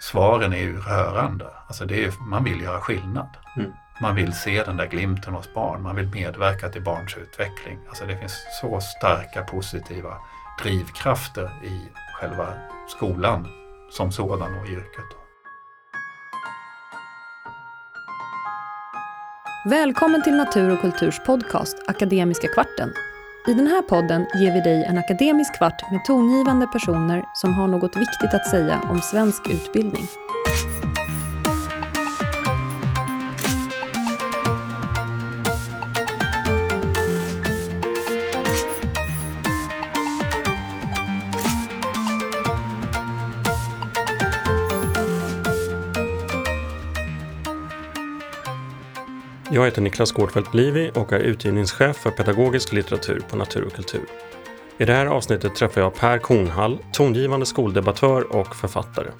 svaren är ju rörande. Alltså det är, man vill göra skillnad. Mm. Man vill se den där glimten hos barn. Man vill medverka till barns utveckling. Alltså det finns så starka positiva drivkrafter i själva skolan som sådan och yrket. Välkommen till Natur och kulturs podcast Akademiska kvarten. I den här podden ger vi dig en akademisk kvart med tongivande personer som har något viktigt att säga om svensk utbildning. Jag heter Niklas Gårdfeldt Livi och är utgivningschef för pedagogisk litteratur på Natur och kultur. I det här avsnittet träffar jag Per Kornhall, tongivande skoldebattör och författare.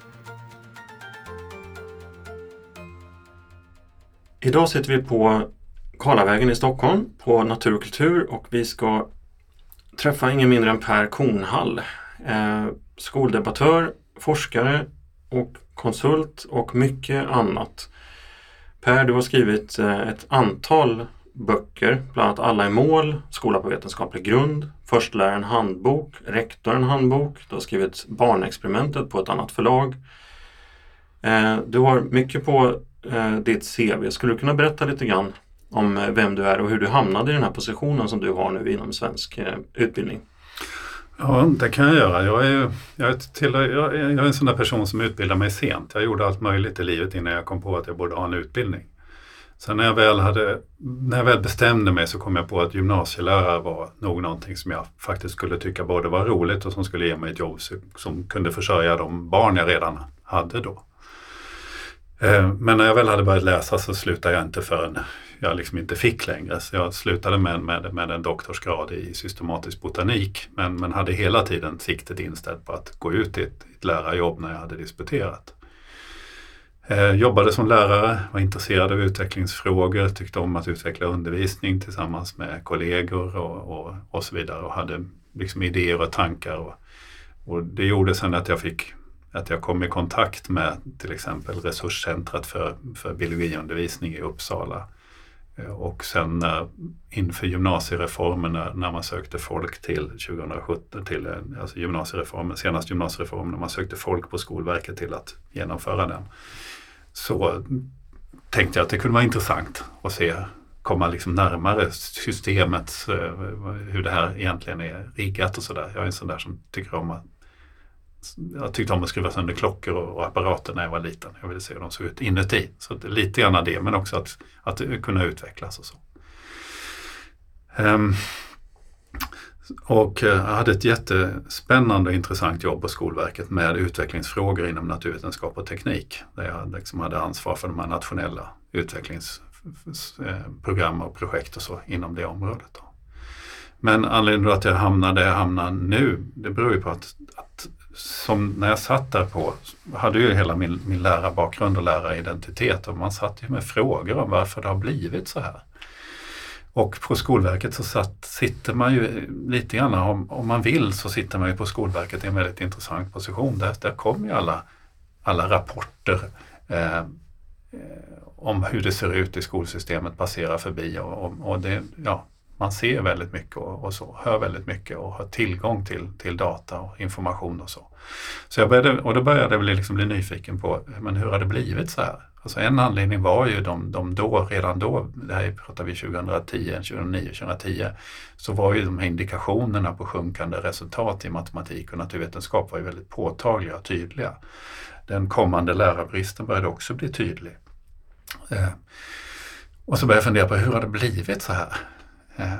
Idag sitter vi på Karlavägen i Stockholm på Natur och kultur och vi ska träffa ingen mindre än Per Kornhall. Eh, skoldebattör, forskare och konsult och mycket annat. Per, du har skrivit eh, ett antal böcker, bland annat Alla i mål, Skola på vetenskaplig grund, Försteläraren handbok, Rektorn handbok. Du har skrivit Barnexperimentet på ett annat förlag. Eh, du har mycket på eh, ditt CV. Skulle du kunna berätta lite grann om vem du är och hur du hamnade i den här positionen som du har nu inom svensk utbildning? Ja, det kan jag göra. Jag är, jag, jag, är, jag är en sån där person som utbildar mig sent. Jag gjorde allt möjligt i livet innan jag kom på att jag borde ha en utbildning. Sen när jag väl, hade, när jag väl bestämde mig så kom jag på att gymnasielärare var nog någonting som jag faktiskt skulle tycka både var roligt och som skulle ge mig ett jobb som kunde försörja de barn jag redan hade då. Eh, men när jag väl hade börjat läsa så slutade jag inte förrän jag liksom inte fick längre. Så jag slutade med, med, med en doktorsgrad i systematisk botanik men, men hade hela tiden siktet inställt på att gå ut i ett, ett lärarjobb när jag hade disputerat. Eh, jobbade som lärare, var intresserad av utvecklingsfrågor, tyckte om att utveckla undervisning tillsammans med kollegor och, och, och så vidare och hade liksom idéer och tankar. Och, och det gjorde sen att jag fick att jag kom i kontakt med till exempel resurscentret för, för biologiundervisning i Uppsala. Eh, och sen eh, inför gymnasiereformen när, när man sökte folk till 2017, till alltså gymnasiereformen, senast gymnasiereformen, när man sökte folk på Skolverket till att genomföra den. Så tänkte jag att det kunde vara intressant att se, komma liksom närmare systemet, hur det här egentligen är riggat och sådär. Jag är en sån där som tycker om att jag tyckte om att skruva sönder klockor och, apparater när jag var liten. Jag ville se hur de såg ut inuti. Så det, lite grann det, men också att, att kunna utvecklas och så. Um, och eh, jag hade ett jättespännande och intressant jobb på Skolverket med utvecklingsfrågor inom naturvetenskap och teknik. Där jag liksom hade ansvar för de här nationella utvecklingsprogram eh, och projekt och så inom det området. Då. Men anledningen till att jag hamnade där jag hamnar nu, det beror ju på att, att som när jag satt där på, hade ju hela min, min lärarbakgrund och läraridentitet och man satt ju med frågor om varför det har blivit så här. Och på Skolverket så satt, sitter man ju lite grann, om, om man vill så sitter man ju på Skolverket i en väldigt intressant position. Där, där kommer ju alla, alla rapporter eh, eh, om hur det ser ut i skolsystemet passera förbi och, och, och det, ja, man ser väldigt mycket och, och, så, hör väldigt mycket och har tillgång till, till data och information och så. Så jag började, och då började jag liksom bli nyfiken på, men hur har det blivit så här? Alltså en anledning var ju de, de då, redan då, det här pratar vi 2010, 2009, 2010, så var ju de här indikationerna på sjunkande resultat i matematik och naturvetenskap var ju väldigt påtagliga och tydliga. Den kommande lärarbristen började också bli tydlig. Eh, och så började jag fundera på hur har det blivit så här? Eh,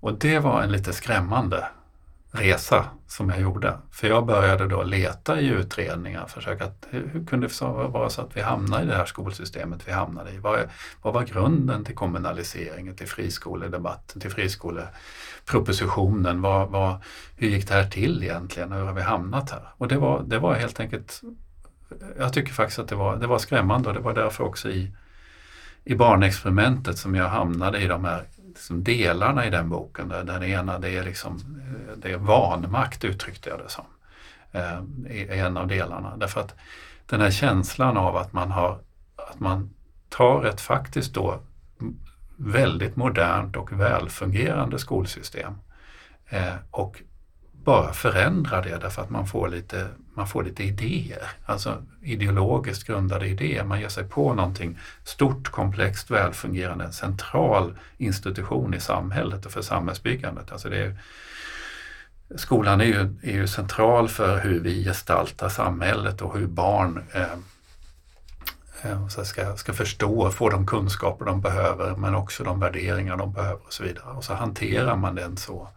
och det var en lite skrämmande resa som jag gjorde. För jag började då leta i utredningar, försöka att, hur kunde det vara så att vi hamnade i det här skolsystemet vi hamnade i? Vad, vad var grunden till kommunaliseringen, till friskoledebatten, till friskolepropositionen? Vad, vad, hur gick det här till egentligen? Hur har vi hamnat här? Och det var, det var helt enkelt, jag tycker faktiskt att det var, det var skrämmande och det var därför också i, i barnexperimentet som jag hamnade i de här liksom delarna i den boken. Där, den ena det är, liksom, eh, det är vanmakt uttryckte jag det som. eh, är en av delarna. Därför att den här känslan av att man, har, att man tar ett faktiskt då väldigt modernt och välfungerande skolsystem eh, och bara förändra det därför att man får lite, man får lite idéer, alltså ideologiskt grundade idéer. Man ger sig på någonting stort, komplext, välfungerande, en central institution i samhället och för samhällsbyggandet. Alltså det är, skolan är ju, är ju central för hur vi gestaltar samhället och hur barn eh, eh ska, ska förstå och få de kunskaper de behöver men också de värderingar de behöver och så vidare. Och så hanterar man den så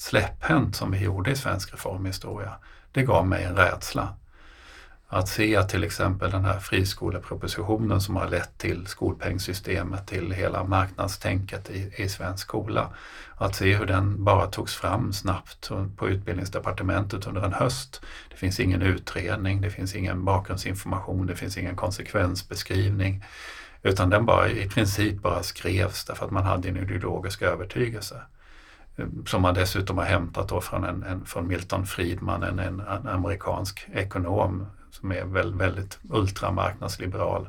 släpphänt som vi gjorde i svensk reformhistoria, det gav mig en rädsla. Att se att till exempel den här friskolepropositionen som har lett till skolpengssystemet, till hela marknadstänket i, i svensk skola. Att se hur den bara togs fram snabbt på utbildningsdepartementet under en höst. Det finns ingen utredning, det finns ingen bakgrundsinformation, det finns ingen konsekvensbeskrivning. Utan den bara i princip bara skrevs därför att man hade en ideologisk övertygelse som man dessutom har hämtat då från, en, en från Milton Friedman, en, en, amerikansk ekonom som är väldigt, väldigt ultramarknadsliberal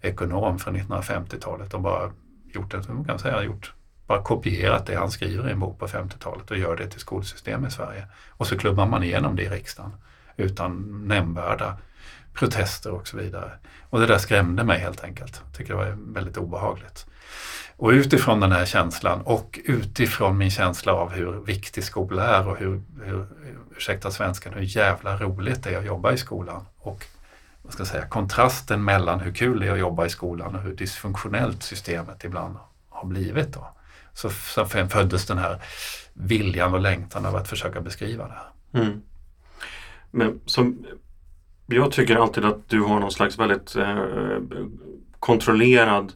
ekonom från 1950-talet och bara gjort det, man kan säga, gjort, bara kopierat det han skriver i en bok på 50-talet och gör det till skolsystem i Sverige. Och så klubbar man igenom det i riksdagen utan nämnvärda protester och så vidare. Och det där skrämde mig helt enkelt. Jag tycker det var väldigt obehagligt. Och utifrån den här känslan och utifrån min känsla av hur viktig skola är och hur, hur ursäkta svenskan, hur jävla roligt det är att jobba i skolan. Och vad ska jag säga, kontrasten mellan hur kul det är att jobba i skolan och hur dysfunktionellt systemet ibland har blivit. Då. Så, så föddes den här viljan och längtan av att försöka beskriva det här. Mm. Men som, jag tycker alltid att du har någon slags väldigt eh, kontrollerad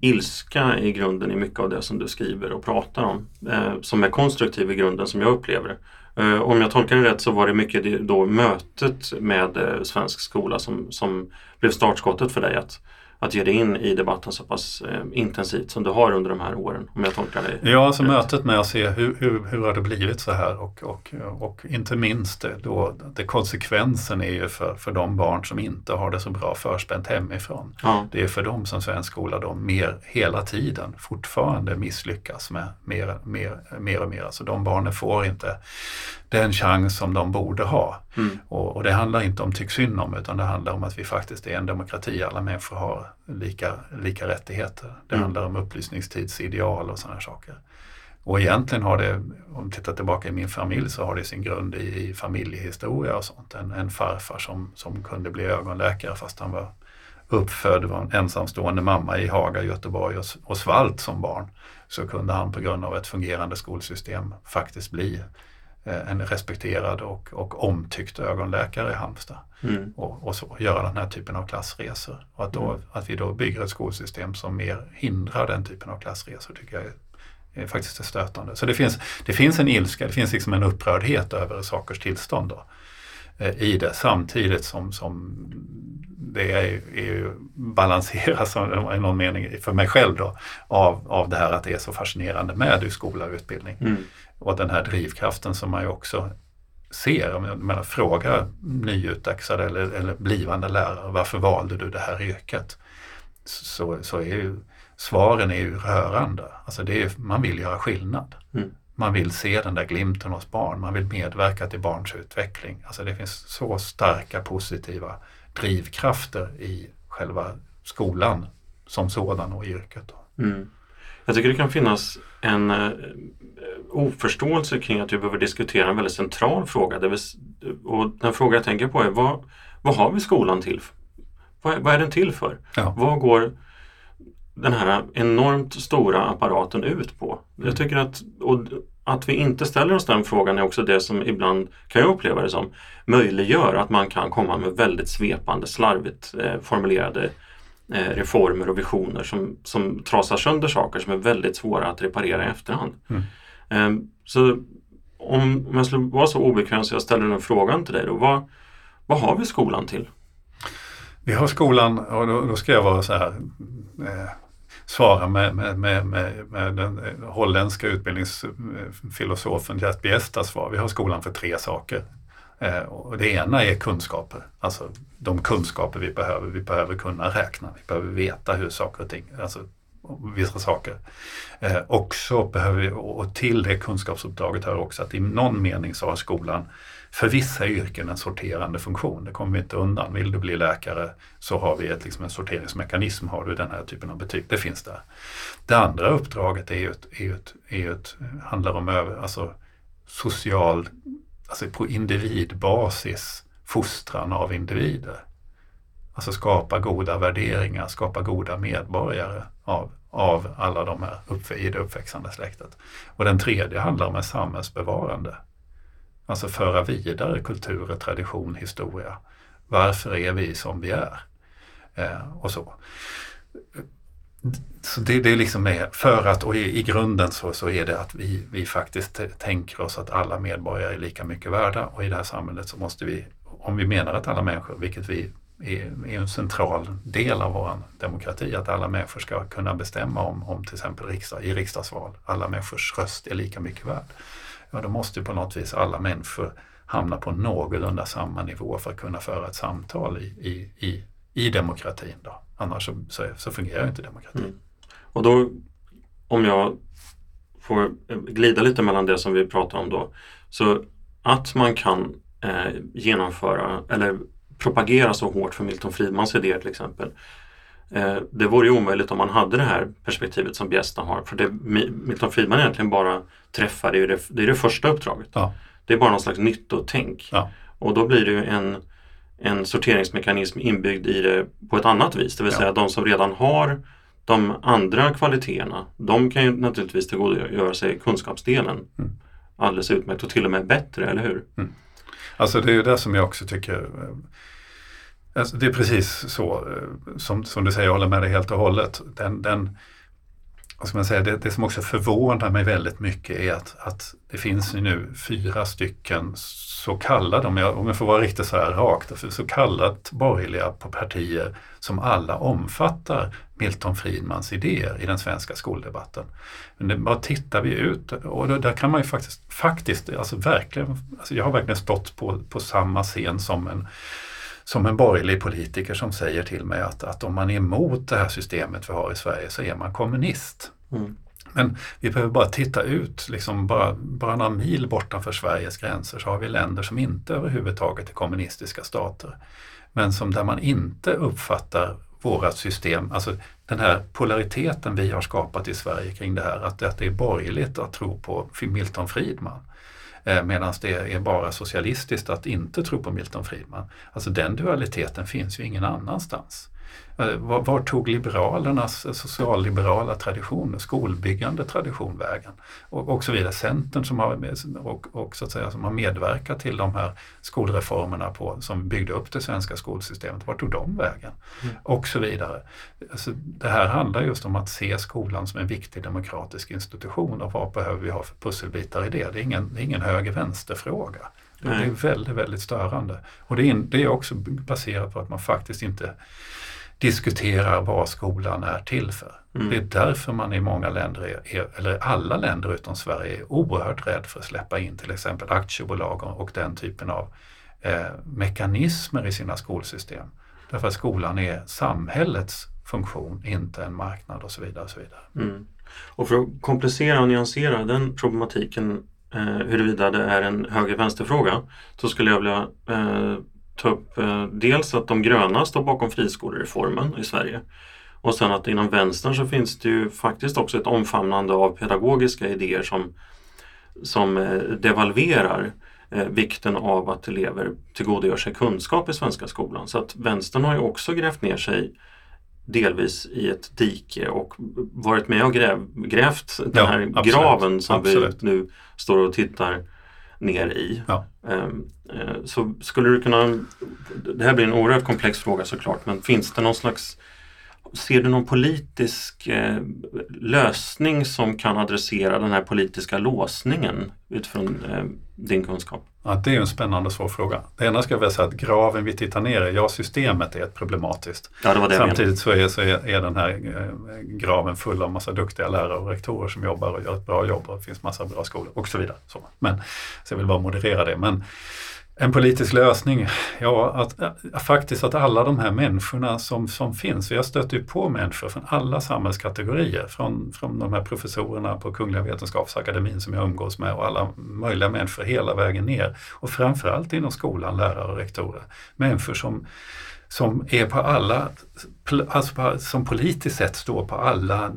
ilska i grunden i mycket av det som du skriver och pratar om. Eh, som är konstruktiv i grunden som jag upplever det. Eh, om jag tolkar det rätt så var det mycket då mötet med eh, svensk skola som, som blev startskottet för dig att att ge dig in i debatten så pass eh, intensivt som du har under de här åren, om jag tolkar dig Ja, alltså rätt. mötet med att se hur, hur, hur har det blivit så här och, och, och inte minst då, det konsekvensen är ju för, för de barn som inte har det så bra förspänt hemifrån. Ja. Det är för dem som svensk skola då mer hela tiden fortfarande misslyckas med mer, mer, mer och mer. Alltså de barnen får inte den chans som de borde ha. Mm. Och, och, det handlar inte om tyck synd om utan det handlar om att vi faktiskt är en demokrati. Alla människor har lika, lika rättigheter. Det mm. handlar om upplysningstidsideal och sådana saker. Och egentligen har det, om vi tittar tillbaka i min familj, så har det sin grund i, i familjehistoria och sånt. En, en farfar som, som kunde bli ögonläkare fast han var uppfödd, var en ensamstående mamma i Haga, Göteborg och, och svalt som barn. Så kunde han på grund av ett fungerande skolsystem faktiskt bli en respekterad och, och omtyckt ögonläkare i Halmstad. Mm. Och, och, så, göra den här typen av klassresor. Och att, då, mm. att vi då bygger ett skolsystem som mer hindrar den typen av klassresor tycker jag är, är faktiskt är stötande. Så det finns, det finns en ilska, det finns liksom en upprördhet över sakers tillstånd då, eh, i det samtidigt som, som det är, är balanseras i någon mening för mig själv då av, av det här att det är så fascinerande med skola och utbildning. Mm. Och den här drivkraften som man ju också ser, om jag menar, frågar nyutexade eller, eller blivande lärare, varför valde du det här yrket? Så, så är ju svaren är ju rörande. Alltså det är, man vill göra skillnad. Mm. Man vill se den där glimten hos barn, man vill medverka till barns utveckling. Alltså det finns så starka positiva drivkrafter i själva skolan som sådan och yrket. Mm. Jag tycker det kan finnas en uh, oförståelse kring att vi behöver diskutera en väldigt central fråga. Det vill, och den fråga jag tänker på är vad, vad har vi skolan till? Vad, vad är den till för? Ja. Vad går den här enormt stora apparaten ut på? Mm. Jag tycker att, och att vi inte ställer oss den frågan är också det som ibland, kan jag uppleva det som, möjliggör att man kan komma med väldigt svepande, slarvigt eh, formulerade eh, reformer och visioner som, som trasar sönder saker som är väldigt svåra att reparera i efterhand. Mm. Eh, så om, om jag skulle vara så obekväm så jag ställer den frågan till dig då, vad, vad har vi skolan till? Vi har skolan, och då, då ska jag vara så här eh, svara med, med, med, med, den holländska utbildningsfilosofen Gert Biestas svar. Vi har skolan för tre saker. Eh, och det ena är kunskaper, alltså de kunskaper vi behöver. Vi behöver kunna räkna, vi behöver veta hur saker och ting, alltså vissa saker. Eh, också behöver vi, och till det kunskapsuppdraget hör också att i någon mening så har skolan för vissa yrken en sorterande funktion. Det kommer vi inte undan. Vill du bli läkare så har vi ett, liksom en sorteringsmekanism. Har du den här typen av betyg? Det finns där. Det andra uppdraget är ju ett, är ett, är ett, handlar om över, alltså social, alltså på individbasis fostran av individer. Alltså skapa goda värderingar, skapa goda medborgare av, av alla de här upp, i det uppväxande släktet. Och den tredje handlar om en samhällsbevarande. Alltså föra vidare kultur, tradition, historia. Varför är vi som vi är? Eh, och så. Så det, det liksom är för att, och i, i grunden så, så är det att vi, vi faktiskt tänker oss att alla medborgare är lika mycket värda. Och i det här samhället så måste vi, om vi menar att alla människor, vilket vi är, är en central del av vår demokrati, att alla människor ska kunna bestämma om, om till exempel riksdag, i riksdagsval, alla människors röst är lika mycket värd. Ja då måste på något vis alla människor hamna på någorlunda samma nivå för att kunna föra ett samtal i, i, i, i demokratin. Då. Annars så, så, så fungerar inte demokratin. Mm. Och då, om jag får glida lite mellan det som vi pratar om då. Så att man kan eh, genomföra eller propagera så hårt för Milton Friedmans idéer till exempel Eh, det vore ju omöjligt om man hade det här perspektivet som Bjästa har. För det Milton Friedman egentligen bara träffar, det är det, det, är det första uppdraget. Ja. Det är bara någon slags nyttotänk. Ja. Och då blir det ju en, en sorteringsmekanism inbyggd i det på ett annat vis. Det vill ja. säga de som redan har de andra kvaliteterna, de kan ju naturligtvis tillgodogöra sig kunskapsdelen mm. alldeles utmärkt och till och med bättre, eller hur? Mm. Alltså det är ju det som jag också tycker eh, Alltså, det är precis så eh, som, som du säger, jag håller med dig helt och hållet. Den, den, vad ska man säga, det, det som också förvånar mig väldigt mycket är att, att det finns nu fyra stycken så kallade, om jag, om jag får vara riktigt så här rakt, så kallat borgerliga partier som alla omfattar Milton Friedmans idéer i den svenska skoldebatten. Men det, bara tittar vi ut och då, där kan man ju faktiskt, faktiskt alltså verkligen, alltså jag har verkligen stått på, på samma scen som en som en borgerlig politiker som säger till mig att, att om man är emot det här systemet vi har i Sverige så är man kommunist. Mm. Men vi behöver bara titta ut, liksom bara, bara några mil bortanför Sveriges gränser så har vi länder som inte överhuvudtaget är kommunistiska stater. Men som där man inte uppfattar vårat system, alltså den här polariteten vi har skapat i Sverige kring det här, att, att det är borgerligt att tro på Milton Friedman. Eh, Medan det är bara socialistiskt att inte tro på Milton Friedman. Alltså den dualiteten finns ju ingen annanstans. Eh, var, tog liberalernas socialliberala tradition, skolbyggande tradition vägen? Och, och så vidare. Centern som har, och, och så att säga, som har medverkat till de här skolreformerna på, som byggde upp det svenska skolsystemet, vart tog de vägen? Mm. Och så vidare. Alltså, det här handlar just om att se skolan som en viktig demokratisk institution och vad behöver vi ha för pusselbitar i det? Det är ingen, ingen höger-vänster-fråga. Det är väldigt, väldigt störande. Och det är, det är också baserat på att man faktiskt inte diskuterar vad skolan är till för. Mm. Det är därför man i många länder, är, eller alla länder utom Sverige, är oerhört rädd för att släppa in till exempel aktiebolag och den typen av eh, mekanismer i sina skolsystem. Därför att skolan är samhällets funktion, inte en marknad och så vidare. Och, så vidare. Mm. och för att komplicera och nyansera den problematiken eh, huruvida det är en höger-vänster-fråga så skulle jag vilja eh, ta upp eh, dels att de gröna står bakom friskolereformen i Sverige. Och sen att inom vänstern så finns det ju faktiskt också ett omfamnande av pedagogiska idéer som, som eh, devalverar eh, vikten av att elever tillgodogör sig kunskap i svenska skolan. Så att vänstern har ju också grävt ner sig delvis i ett dike och varit med och gräv, grävt den ja, här absolut, graven som absolut. vi nu står och tittar ner i. Ja. Ehm, eh, så skulle du kunna, det här blir en oerhört komplex fråga såklart, men finns det någon slags Ser du någon politisk eh, lösning som kan adressera den här politiska låsningen utifrån eh, din kunskap? Ja, det är en spännande svår fråga. Det ena ska jag väl säga att graven vi tittar ner i, ja systemet är ett problematiskt. Ja, det det Samtidigt så, är, så är, är, den här eh, graven full av massa duktiga lärare och rektorer som jobbar och gör ett bra jobb och det finns massa bra skolor och så vidare. Så. Men, så jag vill bara moderera det. Men en politisk lösning, ja att, att, faktiskt att alla de här människorna som, som finns, och jag stöter ju på människor från alla samhällskategorier, från, från de här professorerna på Kungliga Vetenskapsakademin som jag umgås med och alla möjliga människor hela vägen ner. Och framförallt inom skolan, lärare och rektorer. Människor som, som är på alla, alltså som politiskt sett står på alla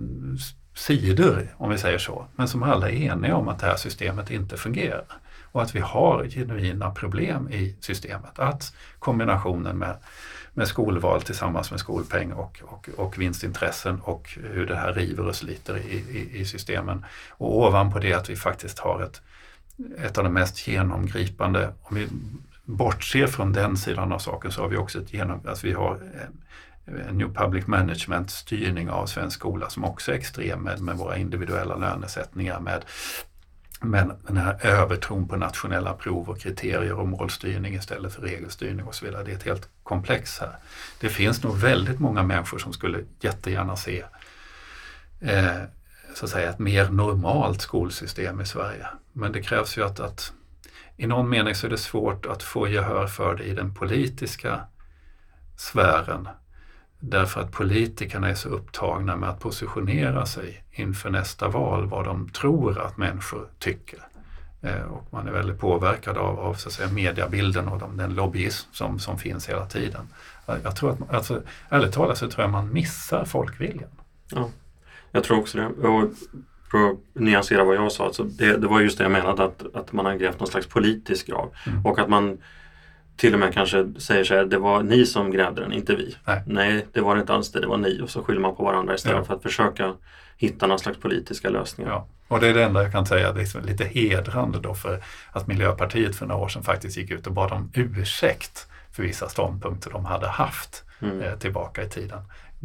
sidor, om vi säger så, men som alla är eniga om att det här systemet inte fungerar och att vi har genuina problem i systemet. Att kombinationen med, med skolval tillsammans med skolpeng och, och, och vinstintressen och hur det här river och sliter i, i, i systemen. Och ovanpå det att vi faktiskt har ett, ett av de mest genomgripande, om vi bortser från den sidan av saken så har vi också ett genom, alltså vi har en, en New Public Management styrning av svensk skola som också är extrem med, med våra individuella lönesättningar, med men den här övertron på nationella prov och kriterier och målstyrning istället för regelstyrning och så vidare, det är ett helt komplex här. Det finns nog väldigt många människor som skulle jättegärna se eh, så att säga ett mer normalt skolsystem i Sverige. Men det krävs ju att, att i någon mening så är det svårt att få gehör för det i den politiska sfären Därför att politikerna är så upptagna med att positionera sig inför nästa val, vad de tror att människor tycker. Eh, och man är väldigt påverkad av, av så att säga, mediebilden och de, den lobbyism som, som finns hela tiden. Jag tror att, alltså, ärligt talat så tror jag man missar folkviljan. Ja, jag tror också det. Och för att nyansera vad jag sa, alltså det, det var just det jag menade att, att man har grävt någon slags politisk grav. Mm. Och att man till och med kanske säger så här, det var ni som grävde den, inte vi. Nej, Nej det var det inte alls det, det var ni. Och så skyller man på varandra istället ja. för att försöka hitta någon slags politiska lösningar. Ja. Och det är det enda jag kan säga, liksom lite hedrande då för att Miljöpartiet för några år sedan faktiskt gick ut och bad om ursäkt för vissa ståndpunkter de hade haft mm. eh, tillbaka i tiden.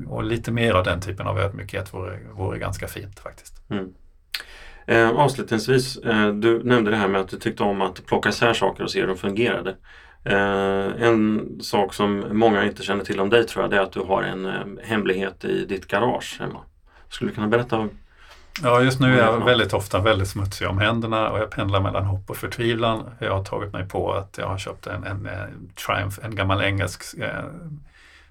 Och lite mer av den typen av ödmjukhet vore, vore ganska fint faktiskt. Mm. Eh, avslutningsvis, eh, du nämnde det här med att du tyckte om att plocka isär saker och se hur de fungerade. Eh, en sak som många inte känner till om dig tror jag, det är att du har en eh, hemlighet i ditt garage hemma. Skulle du kunna berätta? Ja, just nu är jag väldigt ofta väldigt smutsig om händerna och jag pendlar mellan hopp och förtvivlan. Jag har tagit mig på att jag har köpt en, en, en Triumph, en gammal engelsk eh,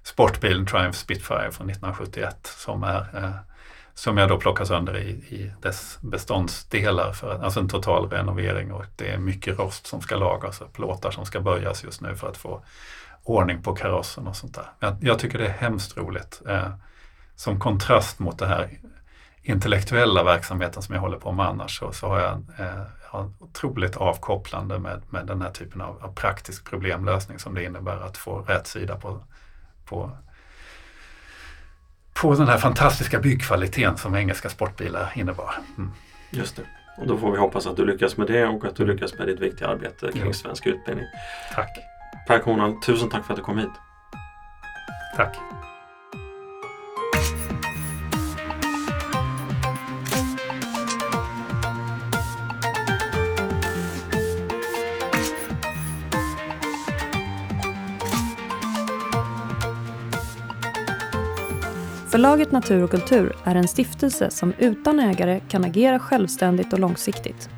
sportbil, en Triumph Spitfire från 1971 som är eh, som jag då plockar sönder i, i dess beståndsdelar för alltså en total renovering och det är mycket rost som ska lagas och plåtar som ska böjas just nu för att få ordning på karossen och sånt där. Jag, jag tycker det är hemskt roligt. Eh, som kontrast mot den här intellektuella verksamheten som jag håller på med annars så, så har jag, eh, har otroligt avkopplande med, med den här typen av, av praktisk problemlösning som det innebär att få rätt sida på, på på den här fantastiska byggkvaliteten som engelska sportbilar innebar. Mm. Just det. Och då får vi hoppas att du lyckas med det och att du lyckas med ditt viktiga arbete kring jo. svensk utbildning. Tack. Per Kornald, tusen tack för att du kom hit. Tack. Förlaget Natur och kultur är en stiftelse som utan ägare kan agera självständigt och långsiktigt.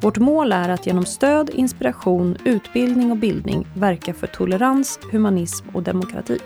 Vårt mål är att genom stöd, inspiration, utbildning och bildning verka för tolerans, humanism och demokrati.